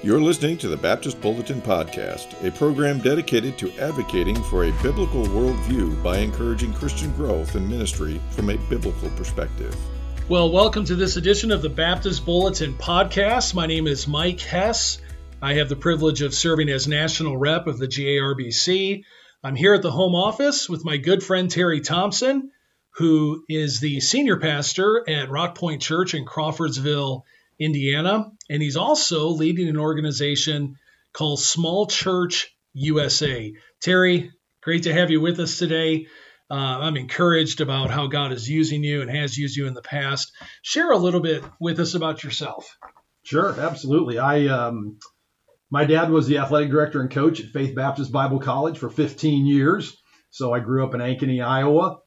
You're listening to the Baptist Bulletin Podcast, a program dedicated to advocating for a biblical worldview by encouraging Christian growth and ministry from a biblical perspective. Well, welcome to this edition of the Baptist Bulletin Podcast. My name is Mike Hess. I have the privilege of serving as national rep of the GARBC. I'm here at the home office with my good friend Terry Thompson, who is the senior pastor at Rock Point Church in Crawfordsville, Indiana. And he's also leading an organization called Small Church USA. Terry, great to have you with us today. Uh, I'm encouraged about how God is using you and has used you in the past. Share a little bit with us about yourself. Sure, absolutely. I um, my dad was the athletic director and coach at Faith Baptist Bible College for 15 years. So I grew up in Ankeny, Iowa.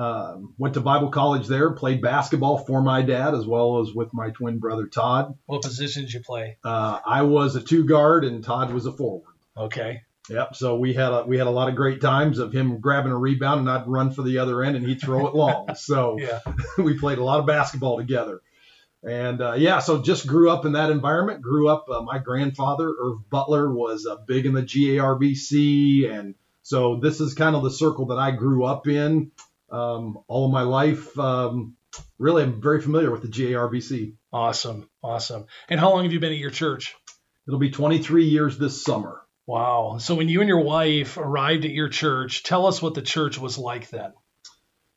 Um, went to Bible college there, played basketball for my dad as well as with my twin brother Todd. What position did you play? Uh, I was a two guard and Todd was a forward. Okay. Yep. So we had a we had a lot of great times of him grabbing a rebound and I'd run for the other end and he'd throw it long. So Yeah. we played a lot of basketball together. And uh, yeah, so just grew up in that environment. Grew up. Uh, my grandfather Irv Butler was uh, big in the GARBC, and so this is kind of the circle that I grew up in um, all of my life. Um, really, I'm very familiar with the GARBC. Awesome. Awesome. And how long have you been at your church? It'll be 23 years this summer. Wow. So when you and your wife arrived at your church, tell us what the church was like then.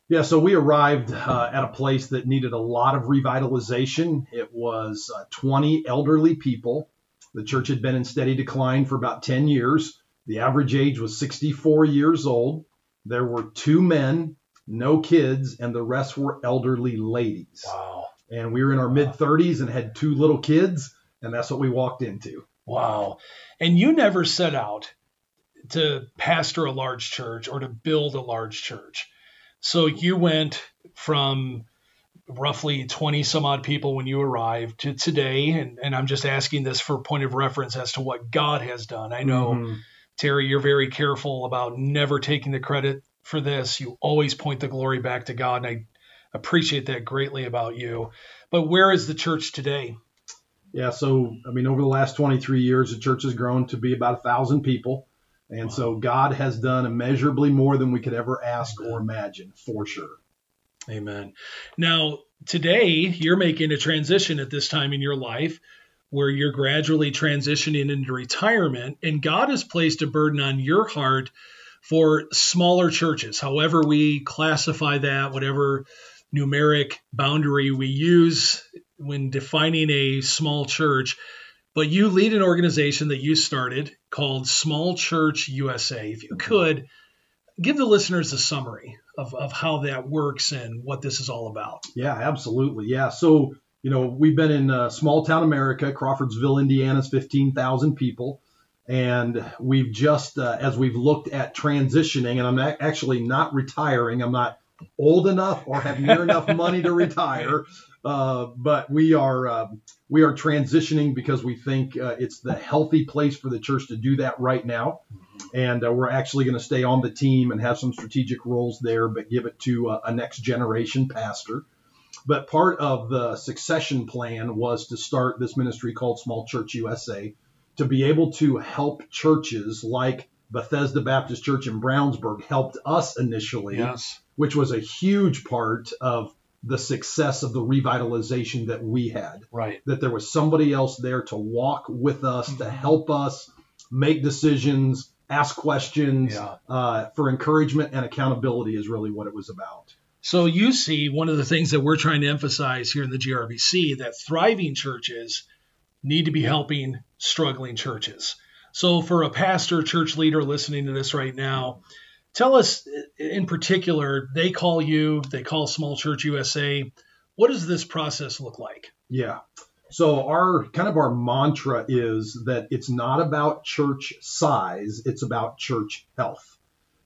Yeah, so we arrived uh, at a place that needed a lot of revitalization. It was uh, 20 elderly people. The church had been in steady decline for about 10 years. The average age was 64 years old. There were two men, no kids, and the rest were elderly ladies. Wow. And we were in our mid 30s and had two little kids, and that's what we walked into. Wow. And you never set out to pastor a large church or to build a large church. So you went from roughly 20 some odd people when you arrived to today. And, and I'm just asking this for point of reference as to what God has done. I know, Mhm. Terry, you're very careful about never taking the credit for this. You always point the glory back to God. And I appreciate that greatly about you. But where is the church today? Yeah, so I mean, over the last 23 years, the church has grown to be about a thousand people, and so God has done immeasurably more than we could ever ask or imagine, for sure. Amen. Now, today you're making a transition at this time in your life where you're gradually transitioning into retirement, and God has placed a burden on your heart for smaller churches, however we classify that, whatever numeric boundary we use when defining a small church. But you lead an organization that you started called Small Church USA. If you could, give the listeners a summary of, of how that works and what this is all about. Yeah, absolutely. Yeah, so you know, we've been in uh, small town America, Crawfordsville, Indiana's 15,000 people, and we've just uh, as we've looked at transitioning, and I'm actually not retiring. I'm not old enough or have near enough money to retire. Uh, but we are um, we are transitioning because we think uh, it's the healthy place for the church to do that right now, and uh, we're actually going to stay on the team and have some strategic roles there, but give it to uh, a next generation pastor. But part of the succession plan was to start this ministry called Small Church USA to be able to help churches like Bethesda Baptist Church in Brownsburg helped us initially Yes. which was a huge part of the success of the revitalization that we had. Right. That there was somebody else there to walk with us, to Mhm. help us make decisions, ask questions, Yeah. uh, for encouragement and accountability is really what it was about. So you see, one of the things that we're trying to emphasize here in the GARBC that thriving churches need to be helping struggling churches. So for a pastor, church leader listening to this right now, tell us in particular, they call you, they call Small Church USA. What does this process look like? Yeah. So our kind of our mantra is that it's not about church size, it's about church health.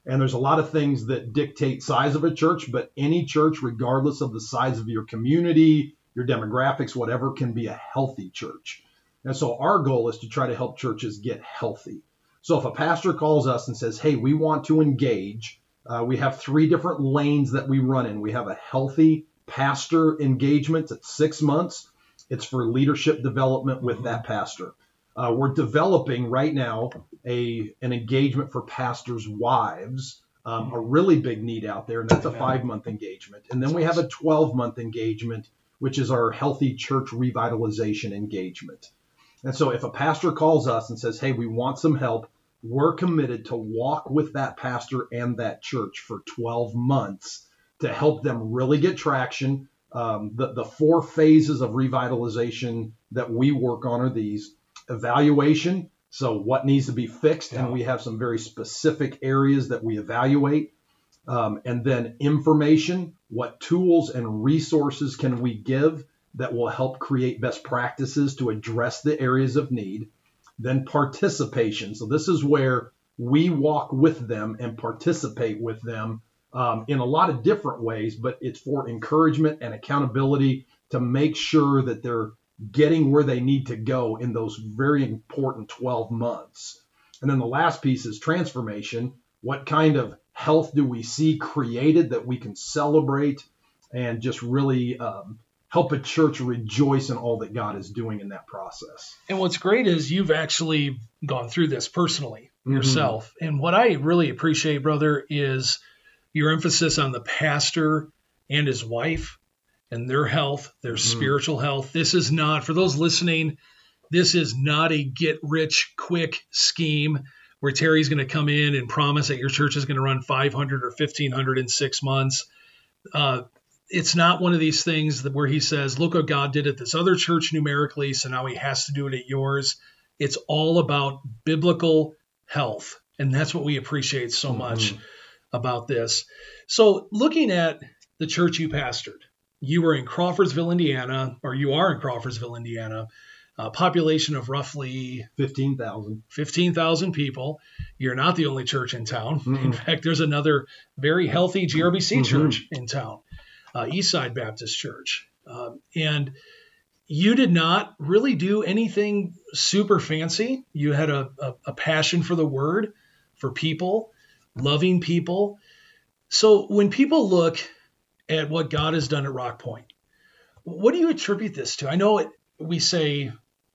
And there's a lot of things that dictate size of a church, but any church, regardless of the size of your community, your demographics, whatever, can be a healthy church. And so our goal is to try to help churches get healthy. So if a pastor calls us and says, hey, we want to engage, uh, we have three different lanes that we run in. We have a healthy pastor engagement at six months. It's for leadership development with that pastor. Uh, we're developing right now a an engagement for pastors' wives, um, a really big need out there, and that's a five month engagement. And then we have a 12 month engagement, which is our healthy church revitalization engagement. And so if a pastor calls us and says, "Hey, we want some help," we're committed to walk with that pastor and that church for 12 months to help them really get traction. Um, the, the four phases of revitalization that we work on are these evaluation. So, what needs to be fixed? Yeah. And we have some very specific areas that we evaluate. Um, and then information what tools and resources can we give that will help create best practices to address the areas of need? Then participation. So, this is where we walk with them and participate with them um, in a lot of different ways, but it's for encouragement and accountability to make sure that they're getting where they need to go in those very important 12 months. And then the last piece is transformation. What kind of health do we see created that we can celebrate and just really um, help a church rejoice in all that God is doing in that process? And what's great is you've actually gone through this personally mm-hmm. yourself. Mm-hmm. And what I really appreciate, brother, is your emphasis on the pastor and his wife and their health, their mm-hmm. spiritual health. This is not, for those listening, this is not a get rich quick scheme where Terry's going to come in and promise that your church is going to run 500 or 1500 in six months. Uh, it's not one of these things that where he says, "Look what God did at this other church numerically, so now He has to do it at yours." It's all about biblical health, and that's what we appreciate so mm-hmm. much about this. So, looking at the church you pastored, you were in Crawfordsville, Indiana, or you are in Crawfordsville, Indiana, a population of roughly 15,000. 15,000 people. You're not the only church in town. Mm-hmm. In fact, there's another very healthy GARBC mm-hmm. church in town, uh, Eastside Baptist Church. Um, and you did not really do anything super fancy. You had a, a, a passion for the word, for people, loving people. So when people look at what God has done at Rock Point. What do you attribute this to? I know it, we say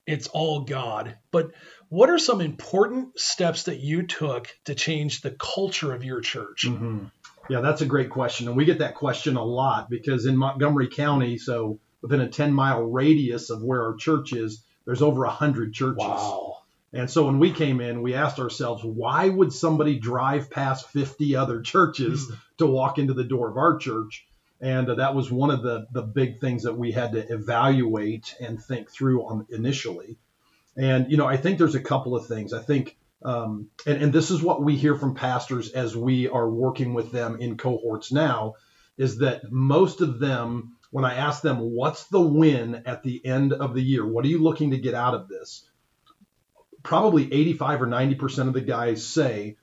it's all God, but what are some important steps that you took to change the culture of your church? Mm-hmm. Yeah, that's a great question. And we get that question a lot because in Montgomery County, so within a 10 mile radius of where our church is, there's over 100 churches. Wow. And so when we came in, we asked ourselves, why would somebody drive past 50 other churches mm. to walk into the door of our church? and uh, that was one of the the big things that we had to evaluate and think through on initially. And you know, I think there's a couple of things. I think, um, and, and this is what we hear from pastors as we are working with them in cohorts now, is that most of them, when I ask them, what's the win at the end of the year? What are you looking to get out of this? Probably 85 or 90 percent of the guys say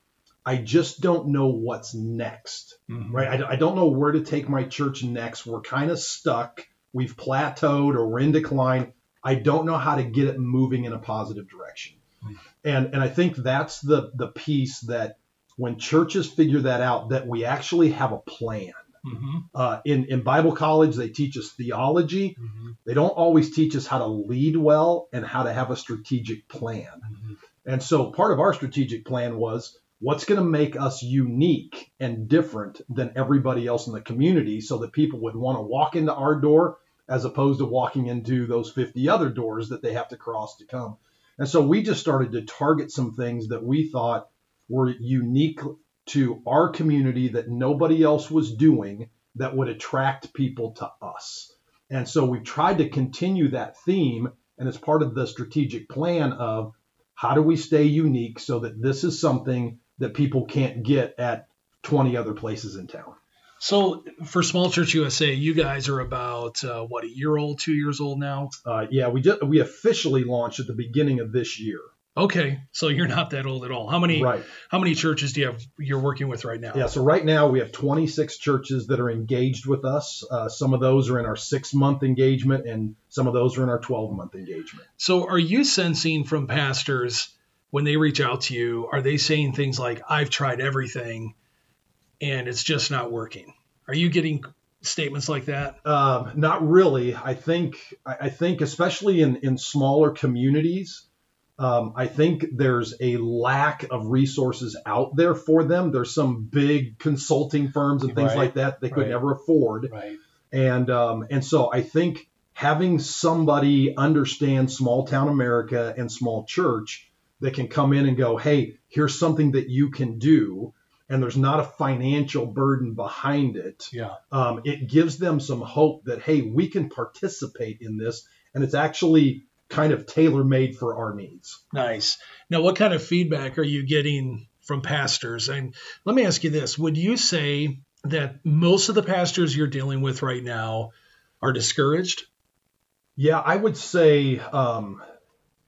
I just don't know what's next, mm-hmm. right? I, I, don't know where to take my church next. We're kind of stuck. We've plateaued or we're in decline. I don't know how to get it moving in a positive direction. And and I think that's the the piece that when churches figure that out, that we actually have a plan. Mm-hmm. Uh, in in Bible college, they teach us theology. Mm-hmm. They don't always teach us how to lead well and how to have a strategic plan. Mm-hmm. And so part of our strategic plan was what's going to make us unique and different than everybody else in the community so that people would want to walk into our door as opposed to walking into those 50 other doors that they have to cross to come. And so we just started to target some things that we thought were unique to our community that nobody else was doing that would attract people to us. And so we've tried to continue that theme and it's part of the strategic plan of how do we stay unique so that this is something that people can't get at 20 other places in town. So for Small Church USA, you guys are about uh, what a year old, two years old now. Uh, yeah, we just we officially launched at the beginning of this year. Okay, so you're not that old at all. How many right. how many churches do you have you're working with right now? Yeah, so right now we have 26 churches that are engaged with us. Uh, some of those are in our six month engagement, and some of those are in our 12 month engagement. So are you sensing from pastors? when they reach out to you, are they saying things like, I've tried everything and it's just not working? Are you getting statements like that? Um, not really. I think I think especially in, in smaller communities, Um, I think there's a lack of resources out there for them. There's some big consulting firms and things Right. like that they could Right. never afford. Right. And um, and so I think having somebody understand small town America and small church that can come in and go, hey, here's something that you can do, and there's not a financial burden behind it. Yeah. Um, it gives them some hope that hey, we can participate in this, and it's actually kind of tailor made for our needs. Nice. Now, what kind of feedback are you getting from pastors? And let me ask you this: Would you say that most of the pastors you're dealing with right now are discouraged? Yeah, I would say, um,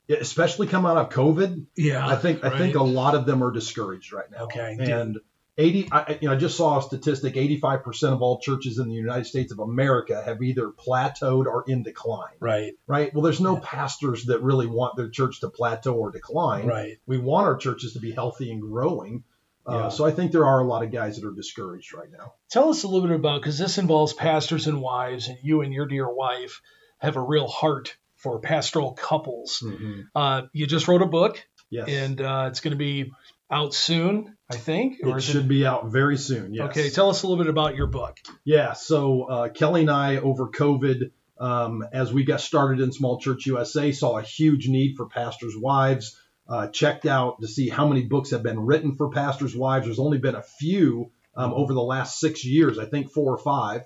especially coming out of COVID, Yeah. I think I think a lot of them are discouraged right now. Okay. And 80, I, you know, I just saw a statistic: 85 percent of all churches in the United States of America have either plateaued or in decline. right. Right. Well, there's no pastors that really want their church to plateau or decline. Right. We want our churches to be healthy and growing. Uh, Yeah. So I think there are a lot of guys that are discouraged right now. Tell us a little bit about because this involves pastors and wives, and you and your dear wife have a real heart for pastoral couples. Mm-hmm. Uh, you just wrote a book, Yes. and uh, it's going to be out soon, I think. it should be out very soon. Yes. Okay, tell us a little bit about your book. Yeah, so uh, Kelly and I over COVID, um, as we got started in Small Church USA, saw a huge need for pastors' wives. Uh, checked out to see how many books have been written for pastors' wives. There's only been a few um, over the last six years, I think four or five,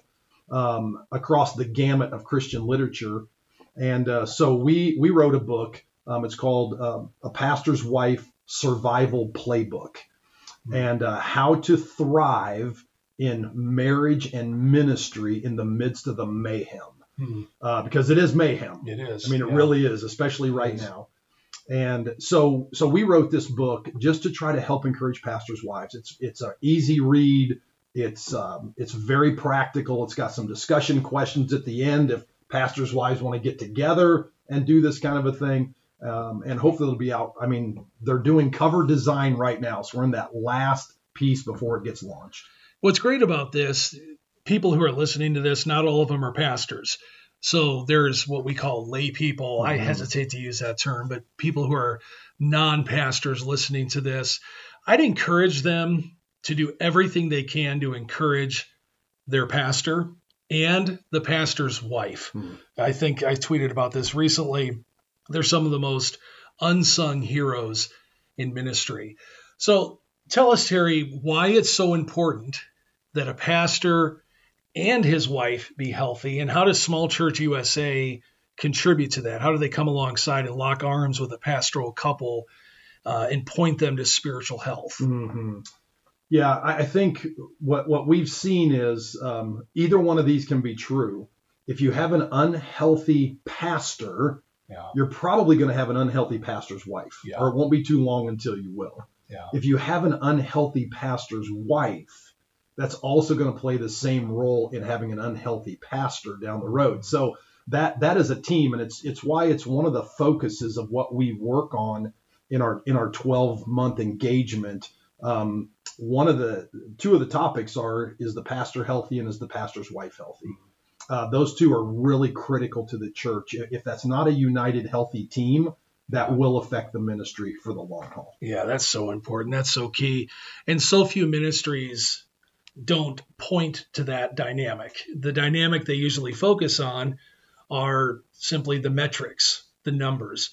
um, across the gamut of Christian literature. And uh, so we we wrote a book. Um, it's called um, A Pastor's Wife Survival Playbook, and uh, how to thrive in marriage and ministry in the midst of the mayhem, Hmm. uh, because it is mayhem. It is. I mean, it yeah. really is, especially right is. now. And so, so we wrote this book just to try to help encourage pastors' wives. It's it's an easy read. It's um, it's very practical. It's got some discussion questions at the end if pastors' wives want to get together and do this kind of a thing. Um, and hopefully it'll be out. I mean, they're doing cover design right now, so we're in that last piece before it gets launched. What's great about this, people who are listening to this, not all of them are pastors. So there's what we call lay people. I Mhm. hesitate to use that term, but people who are non pastors listening to this, I'd encourage them to do everything they can to encourage their pastor and the pastor's wife. Hmm. I think I tweeted about this recently. They're some of the most unsung heroes in ministry. So tell us, Terry, why it's so important that a pastor and his wife be healthy, and how does Small Church USA contribute to that? How do they come alongside and lock arms with a pastoral couple uh, and point them to spiritual health? hmm Yeah, I, I think what what we've seen is um, either one of these can be true. If you have an unhealthy pastor, Yeah. you're probably going to have an unhealthy pastor's wife, Yeah. or it won't be too long until you will. Yeah. If you have an unhealthy pastor's wife, that's also going to play the same role in having an unhealthy pastor down the road. So that that is a team, and it's it's why it's one of the focuses of what we work on in our in our 12 month engagement. Um, one of the two of the topics are is the pastor healthy and is the pastor's wife healthy. Uh, those two are really critical to the church. If if that's not a united, healthy team, that will affect the ministry for the long haul. Yeah, that's so important. That's so key. And so few ministries don't point to that dynamic. The dynamic they usually focus on are simply the metrics, the numbers.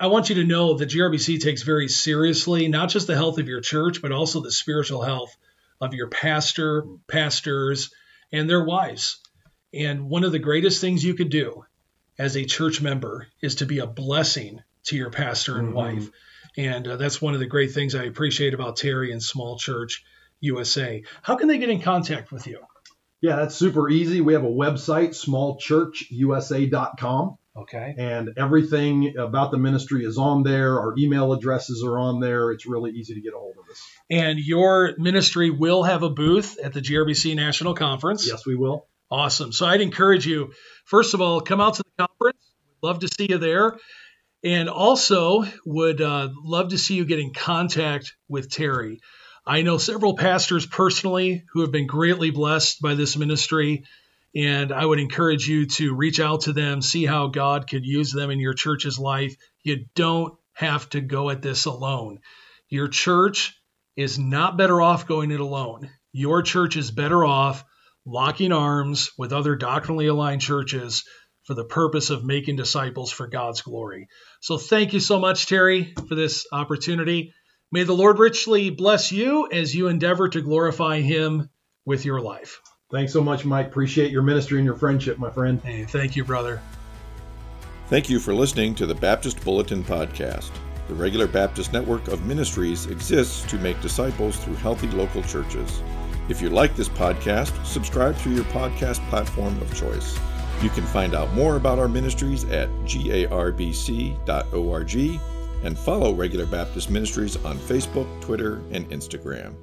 I want you to know that GARBC takes very seriously not just the health of your church, but also the spiritual health of your pastor, pastors, and their wives. And one of the greatest things you could do as a church member is to be a blessing to your pastor and Mhm. wife. And uh, that's one of the great things I appreciate about Terry and Small Church USA. How can they get in contact with you? Yeah, that's super easy. We have a website, smallchurchusa.com, Okay. and everything about the ministry is on there. Our email addresses are on there. It's really easy to get a hold of us. And your ministry will have a booth at the GARBC National Conference. Yes, we will. Awesome. So I'd encourage you, first of all, come out to the conference. We'd love to see you there. And also would uh, love to see you get in contact with Terry. I know several pastors personally who have been greatly blessed by this ministry. And I would encourage you to reach out to them, see how God could use them in your church's life. You don't have to go at this alone. Your church is not better off going it alone. Your church is better off locking arms with other doctrinally aligned churches for the purpose of making disciples for God's glory. So thank you so much, Terry, for this opportunity. May the Lord richly bless you as you endeavor to glorify Him with your life. Thanks so much, Mike. Appreciate your ministry and your friendship, my friend. Hey, thank you, brother. Thank you for listening to the Baptist Bulletin Podcast. The regular Baptist network of ministries exists to make disciples through healthy local churches. If you like this podcast, subscribe through your podcast platform of choice. You can find out more about our ministries at garbc.org and follow Regular Baptist Ministries on Facebook, Twitter, and Instagram.